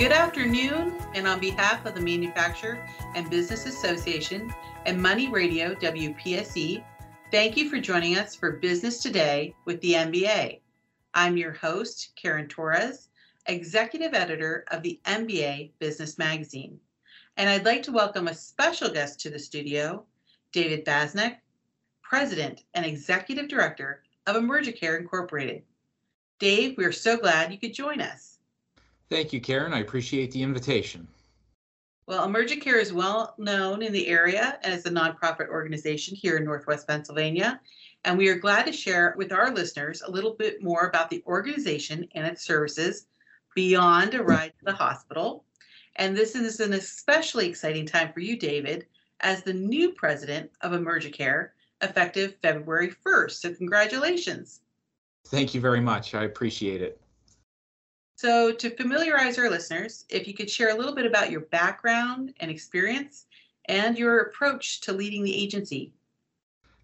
Good afternoon, and on behalf of the Manufacturer and Business Association and Money Radio WPSE, thank you for joining us for Business Today with the MBA. I'm your host, Karen Torres, Executive Editor of the MBA Business Magazine. And I'd like to welcome a special guest to the studio, David Basnick, President and Executive Director of EmergyCare Incorporated. Dave, we're so glad you could join us. Thank you, Karen. I appreciate the invitation. Well, EmergyCare is well known in the area as a nonprofit organization here in Northwest Pennsylvania, and we are glad to share with our listeners a little bit more about the organization and its services beyond a ride to the hospital. And this is an especially exciting time for you, David, as the new president of EmergyCare, effective February 1st. So, congratulations. Thank you very much. I appreciate it. So, to familiarize our listeners, if you could share a little bit about your background and experience and your approach to leading the agency.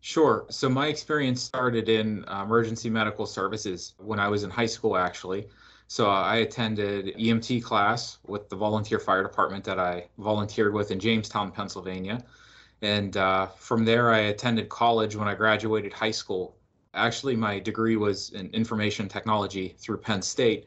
Sure. So, my experience started in uh, emergency medical services when I was in high school, actually. So, I attended EMT class with the volunteer fire department that I volunteered with in Jamestown, Pennsylvania. And uh, from there, I attended college when I graduated high school actually my degree was in information technology through Penn State.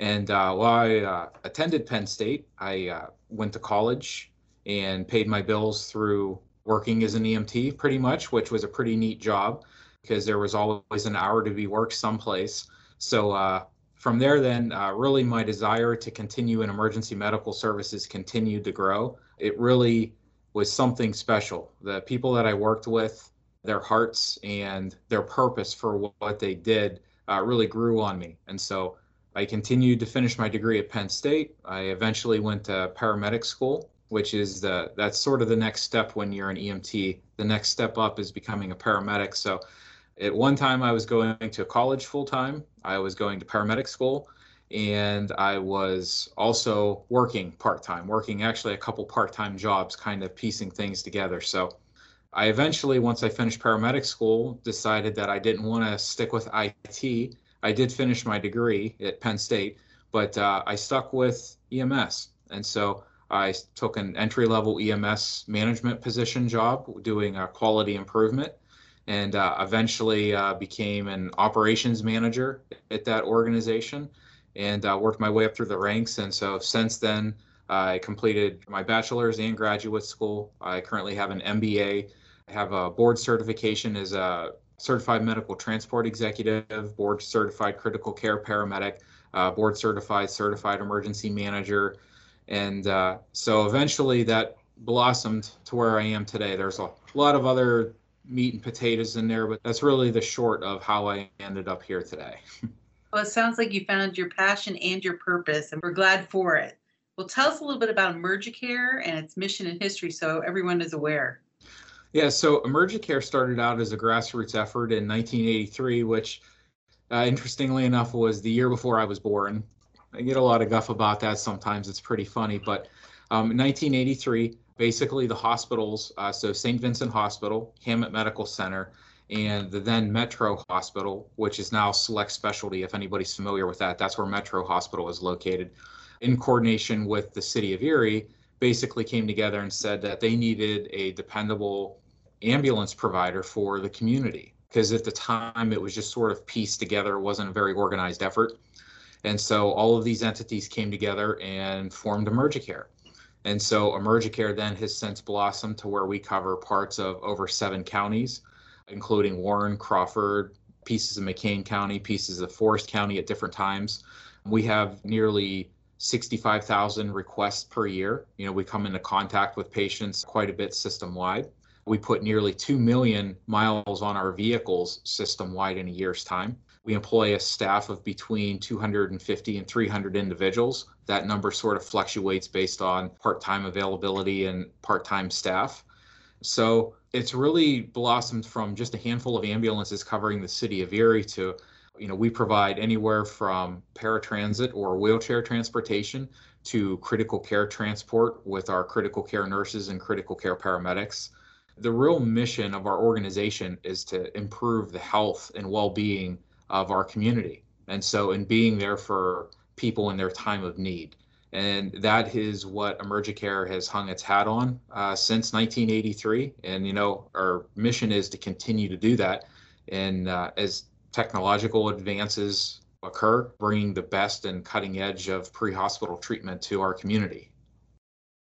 And uh, while I uh, attended Penn State, I uh, went to college and paid my bills through working as an EMT pretty much, which was a pretty neat job because there was always an hour to be worked someplace. So uh, from there, then, uh, really my desire to continue in emergency medical services continued to grow. It really was something special. The people that I worked with, their hearts and their purpose for what they did uh, really grew on me. And so I continued to finish my degree at Penn State. I eventually went to paramedic school, which is the that's sort of the next step when you're an EMT. The next step up is becoming a paramedic. So at one time I was going to college full time. I was going to paramedic school and I was also working part time, working actually a couple part time jobs, kind of piecing things together. So I eventually, once I finished paramedic school, decided that I didn't want to stick with IT. I did finish my degree at Penn State, but uh, I stuck with EMS. And so I took an entry level EMS management position job doing a quality improvement and uh, eventually uh, became an operations manager at that organization and uh, worked my way up through the ranks. And so since then, I completed my bachelor's and graduate school. I currently have an MBA I have a board certification as a certified medical transport executive, board certified critical care paramedic, uh, board certified certified emergency manager. And uh, so eventually that blossomed to where I am today. There's a lot of other meat and potatoes in there, but that's really the short of how I ended up here today. well, it sounds like you found your passion and your purpose, and we're glad for it. Well, tell us a little bit about EmergyCare and its mission and history so everyone is aware. Yeah, so EmergyCare started out as a grassroots effort in 1983, which, uh, interestingly enough, was the year before I was born. I get a lot of guff about that sometimes. It's pretty funny, but um, in 1983, basically the hospitals, uh, so St. Vincent Hospital, Hamot Medical Center, and the then Metro Hospital, which is now Select Specialty, if anybody's familiar with that, that's where Metro Hospital is located, in coordination with the city of Erie, basically came together and said that they needed a dependable ambulance provider for the community because at the time it was just sort of pieced together it wasn't a very organized effort and so all of these entities came together and formed emergycare and so emergycare then has since blossomed to where we cover parts of over seven counties including warren crawford pieces of mckean county pieces of forest county at different times we have nearly 65,000 requests per year. You know, we come into contact with patients quite a bit system wide. We put nearly 2 million miles on our vehicles system wide in a year's time. We employ a staff of between 250 and 300 individuals. That number sort of fluctuates based on part time availability and part time staff. So it's really blossomed from just a handful of ambulances covering the city of Erie to you know, we provide anywhere from paratransit or wheelchair transportation to critical care transport with our critical care nurses and critical care paramedics. The real mission of our organization is to improve the health and well being of our community. And so, in being there for people in their time of need. And that is what EmergyCare has hung its hat on uh, since 1983. And, you know, our mission is to continue to do that. And uh, as technological advances occur, bringing the best and cutting edge of pre hospital treatment to our community.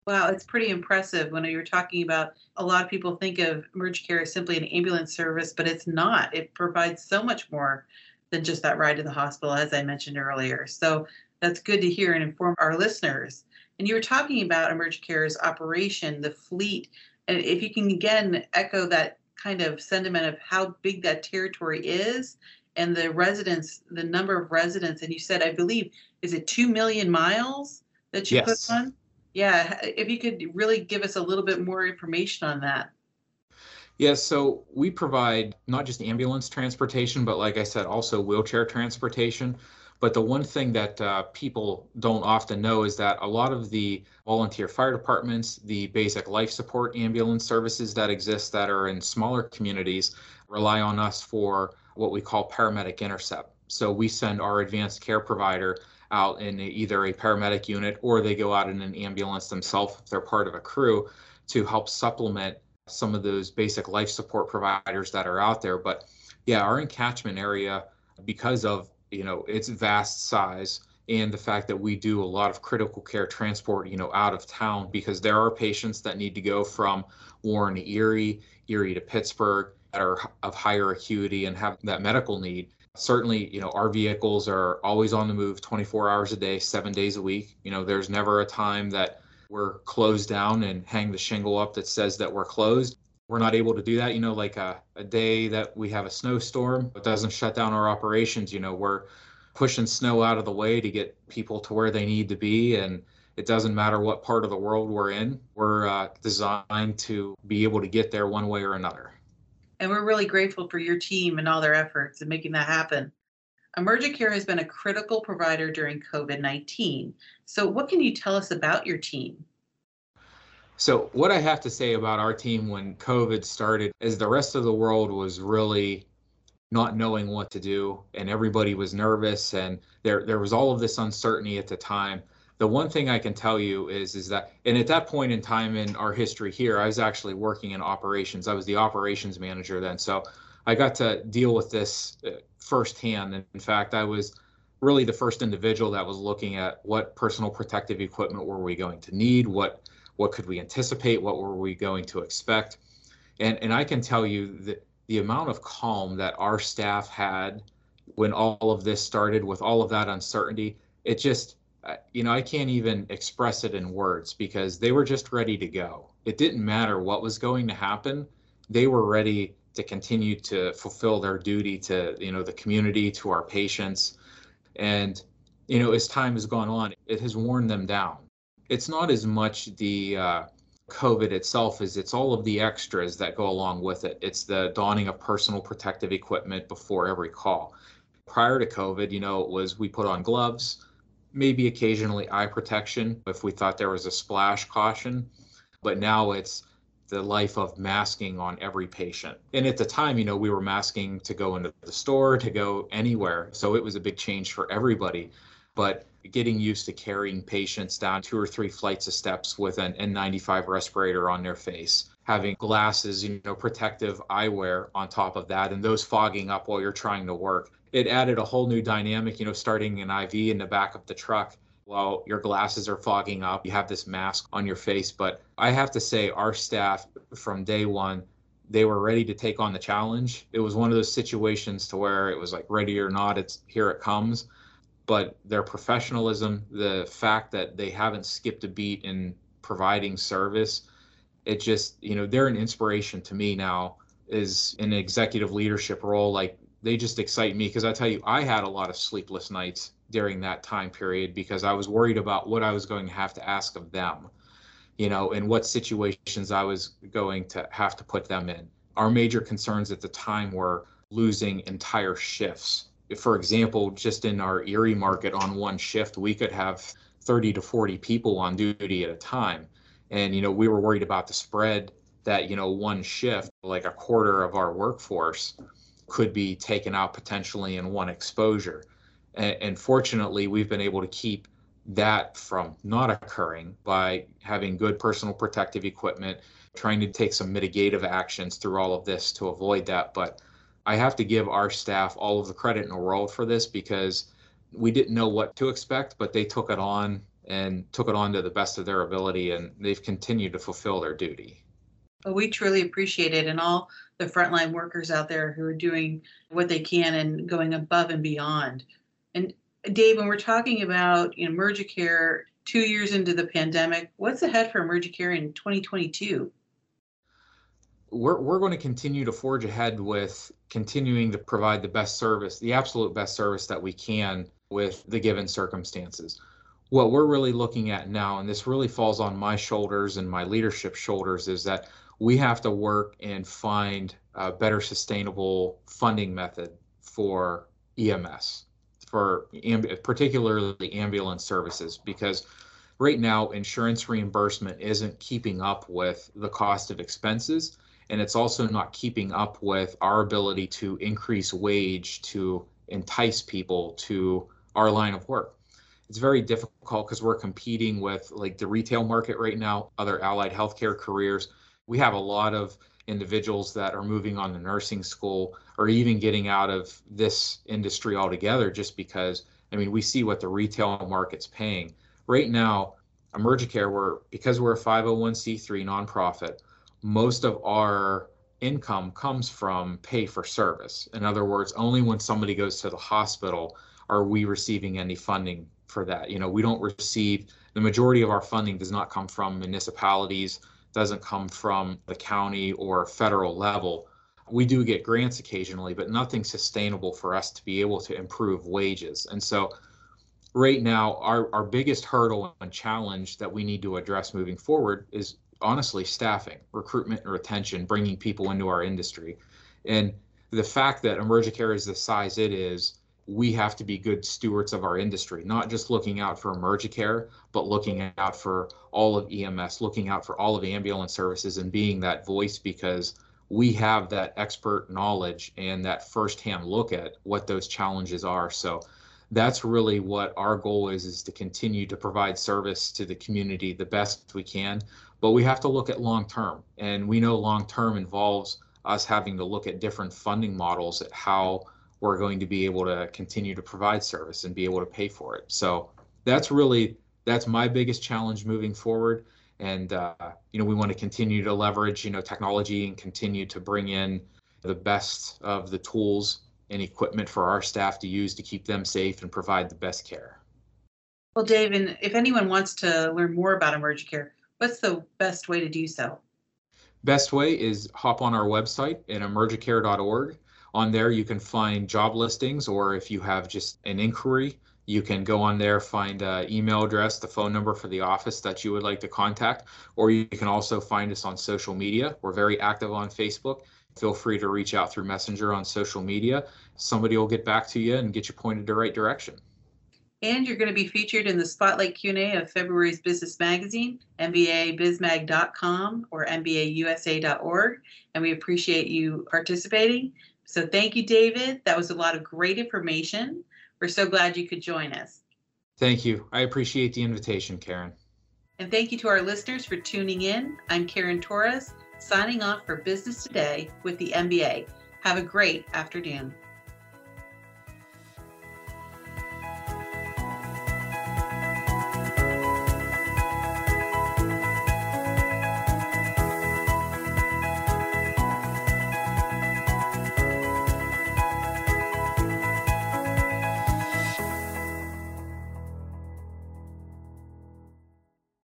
Wow, it's pretty impressive when you're talking about a lot of people think of EmergyCare as simply an ambulance service, but it's not. It provides so much more than just that ride to the hospital, as I mentioned earlier. So that's good to hear and inform our listeners. And you were talking about EmergyCare's operation, the fleet, and if you can again echo that kind of sentiment of how big that territory is and the residents, the number of residents, and you said, I believe, is it 2 million miles that you yes. put on? Yeah, if you could really give us a little bit more information on that. Yes, so we provide not just ambulance transportation, but like I said, also wheelchair transportation. But the one thing that uh, people don't often know is that a lot of the volunteer fire departments, the basic life support ambulance services that exist that are in smaller communities, rely on us for what we call paramedic intercept. So we send our advanced care provider out in either a paramedic unit or they go out in an ambulance themselves if they're part of a crew to help supplement some of those basic life support providers that are out there. But yeah, our encatchment area, because of you know its vast size and the fact that we do a lot of critical care transport, you know, out of town because there are patients that need to go from Warren Erie, Erie to Pittsburgh that are of higher acuity and have that medical need. Certainly, you know, our vehicles are always on the move 24 hours a day, seven days a week. You know, there's never a time that we're closed down and hang the shingle up that says that we're closed. We're not able to do that. You know, like a, a day that we have a snowstorm, it doesn't shut down our operations. You know, we're pushing snow out of the way to get people to where they need to be. And it doesn't matter what part of the world we're in, we're uh, designed to be able to get there one way or another. And we're really grateful for your team and all their efforts in making that happen. EmergyCare has been a critical provider during COVID 19. So, what can you tell us about your team? So, what I have to say about our team when COVID started is the rest of the world was really not knowing what to do, and everybody was nervous, and there, there was all of this uncertainty at the time. The one thing I can tell you is, is that, and at that point in time in our history here, I was actually working in operations. I was the operations manager then. So, I got to deal with this uh, firsthand. And in fact, I was really the first individual that was looking at what personal protective equipment were we going to need, what what could we anticipate, what were we going to expect, and and I can tell you that the amount of calm that our staff had when all of this started with all of that uncertainty, it just you know I can't even express it in words because they were just ready to go. It didn't matter what was going to happen; they were ready to continue to fulfill their duty to you know the community to our patients. And you know as time has gone on it has worn them down. It's not as much the uh, covid itself as it's all of the extras that go along with it. It's the donning of personal protective equipment before every call. Prior to covid you know it was we put on gloves maybe occasionally eye protection if we thought there was a splash caution but now it's the life of masking on every patient. And at the time, you know, we were masking to go into the store, to go anywhere. So it was a big change for everybody. But getting used to carrying patients down two or three flights of steps with an N95 respirator on their face, having glasses, you know, protective eyewear on top of that, and those fogging up while you're trying to work. It added a whole new dynamic, you know, starting an IV in the back of the truck while your glasses are fogging up, you have this mask on your face. But I have to say, our staff from day one, they were ready to take on the challenge. It was one of those situations to where it was like ready or not, it's here it comes. But their professionalism, the fact that they haven't skipped a beat in providing service, it just, you know, they're an inspiration to me now is an executive leadership role. Like they just excite me because I tell you, I had a lot of sleepless nights during that time period because I was worried about what I was going to have to ask of them, you know, and what situations I was going to have to put them in. Our major concerns at the time were losing entire shifts. For example, just in our Erie market on one shift, we could have 30 to 40 people on duty at a time. And, you know, we were worried about the spread that, you know, one shift, like a quarter of our workforce, could be taken out potentially in one exposure and, and fortunately we've been able to keep that from not occurring by having good personal protective equipment, trying to take some mitigative actions through all of this to avoid that. But I have to give our staff all of the credit in the world for this because we didn't know what to expect, but they took it on and took it on to the best of their ability, and they've continued to fulfill their duty. Well, we truly appreciate it, and all the frontline workers out there who are doing what they can and going above and beyond. And Dave, when we're talking about you know EmergyCare two years into the pandemic, what's ahead for EmergyCare in 2022? We're, we're going to continue to forge ahead with continuing to provide the best service, the absolute best service that we can with the given circumstances. What we're really looking at now, and this really falls on my shoulders and my leadership shoulders, is that we have to work and find a better sustainable funding method for EMS, for amb- particularly ambulance services, because right now insurance reimbursement isn't keeping up with the cost of expenses and it's also not keeping up with our ability to increase wage to entice people to our line of work it's very difficult because we're competing with like the retail market right now other allied healthcare careers we have a lot of individuals that are moving on to nursing school or even getting out of this industry altogether just because I mean we see what the retail market's paying. Right now, EmergyCare, we're because we're a 501c3 nonprofit, most of our income comes from pay for service. In other words, only when somebody goes to the hospital are we receiving any funding for that. You know, we don't receive the majority of our funding does not come from municipalities doesn't come from the county or federal level. We do get grants occasionally, but nothing sustainable for us to be able to improve wages. And so, right now, our, our biggest hurdle and challenge that we need to address moving forward is honestly staffing, recruitment and retention, bringing people into our industry. And the fact that EmergyCare is the size it is, we have to be good stewards of our industry, not just looking out for EmergyCare, but looking out for all of EMS, looking out for all of ambulance services and being that voice because we have that expert knowledge and that firsthand look at what those challenges are. So that's really what our goal is is to continue to provide service to the community the best we can but we have to look at long term and we know long term involves us having to look at different funding models at how we're going to be able to continue to provide service and be able to pay for it. So that's really that's my biggest challenge moving forward. And uh, you know, we want to continue to leverage you know technology and continue to bring in the best of the tools and equipment for our staff to use to keep them safe and provide the best care. Well, Dave, and if anyone wants to learn more about EmergyCare, what's the best way to do so? Best way is hop on our website at emergycare.org on there, you can find job listings, or if you have just an inquiry, you can go on there, find an email address, the phone number for the office that you would like to contact, or you can also find us on social media. We're very active on Facebook. Feel free to reach out through Messenger on social media. Somebody will get back to you and get you pointed the right direction. And you're going to be featured in the Spotlight Q&A of February's Business Magazine, mbabizmag.com or mbausa.org. And we appreciate you participating. So thank you, David. That was a lot of great information. We're so glad you could join us. Thank you. I appreciate the invitation, Karen. And thank you to our listeners for tuning in. I'm Karen Torres, signing off for Business Today with the MBA. Have a great afternoon.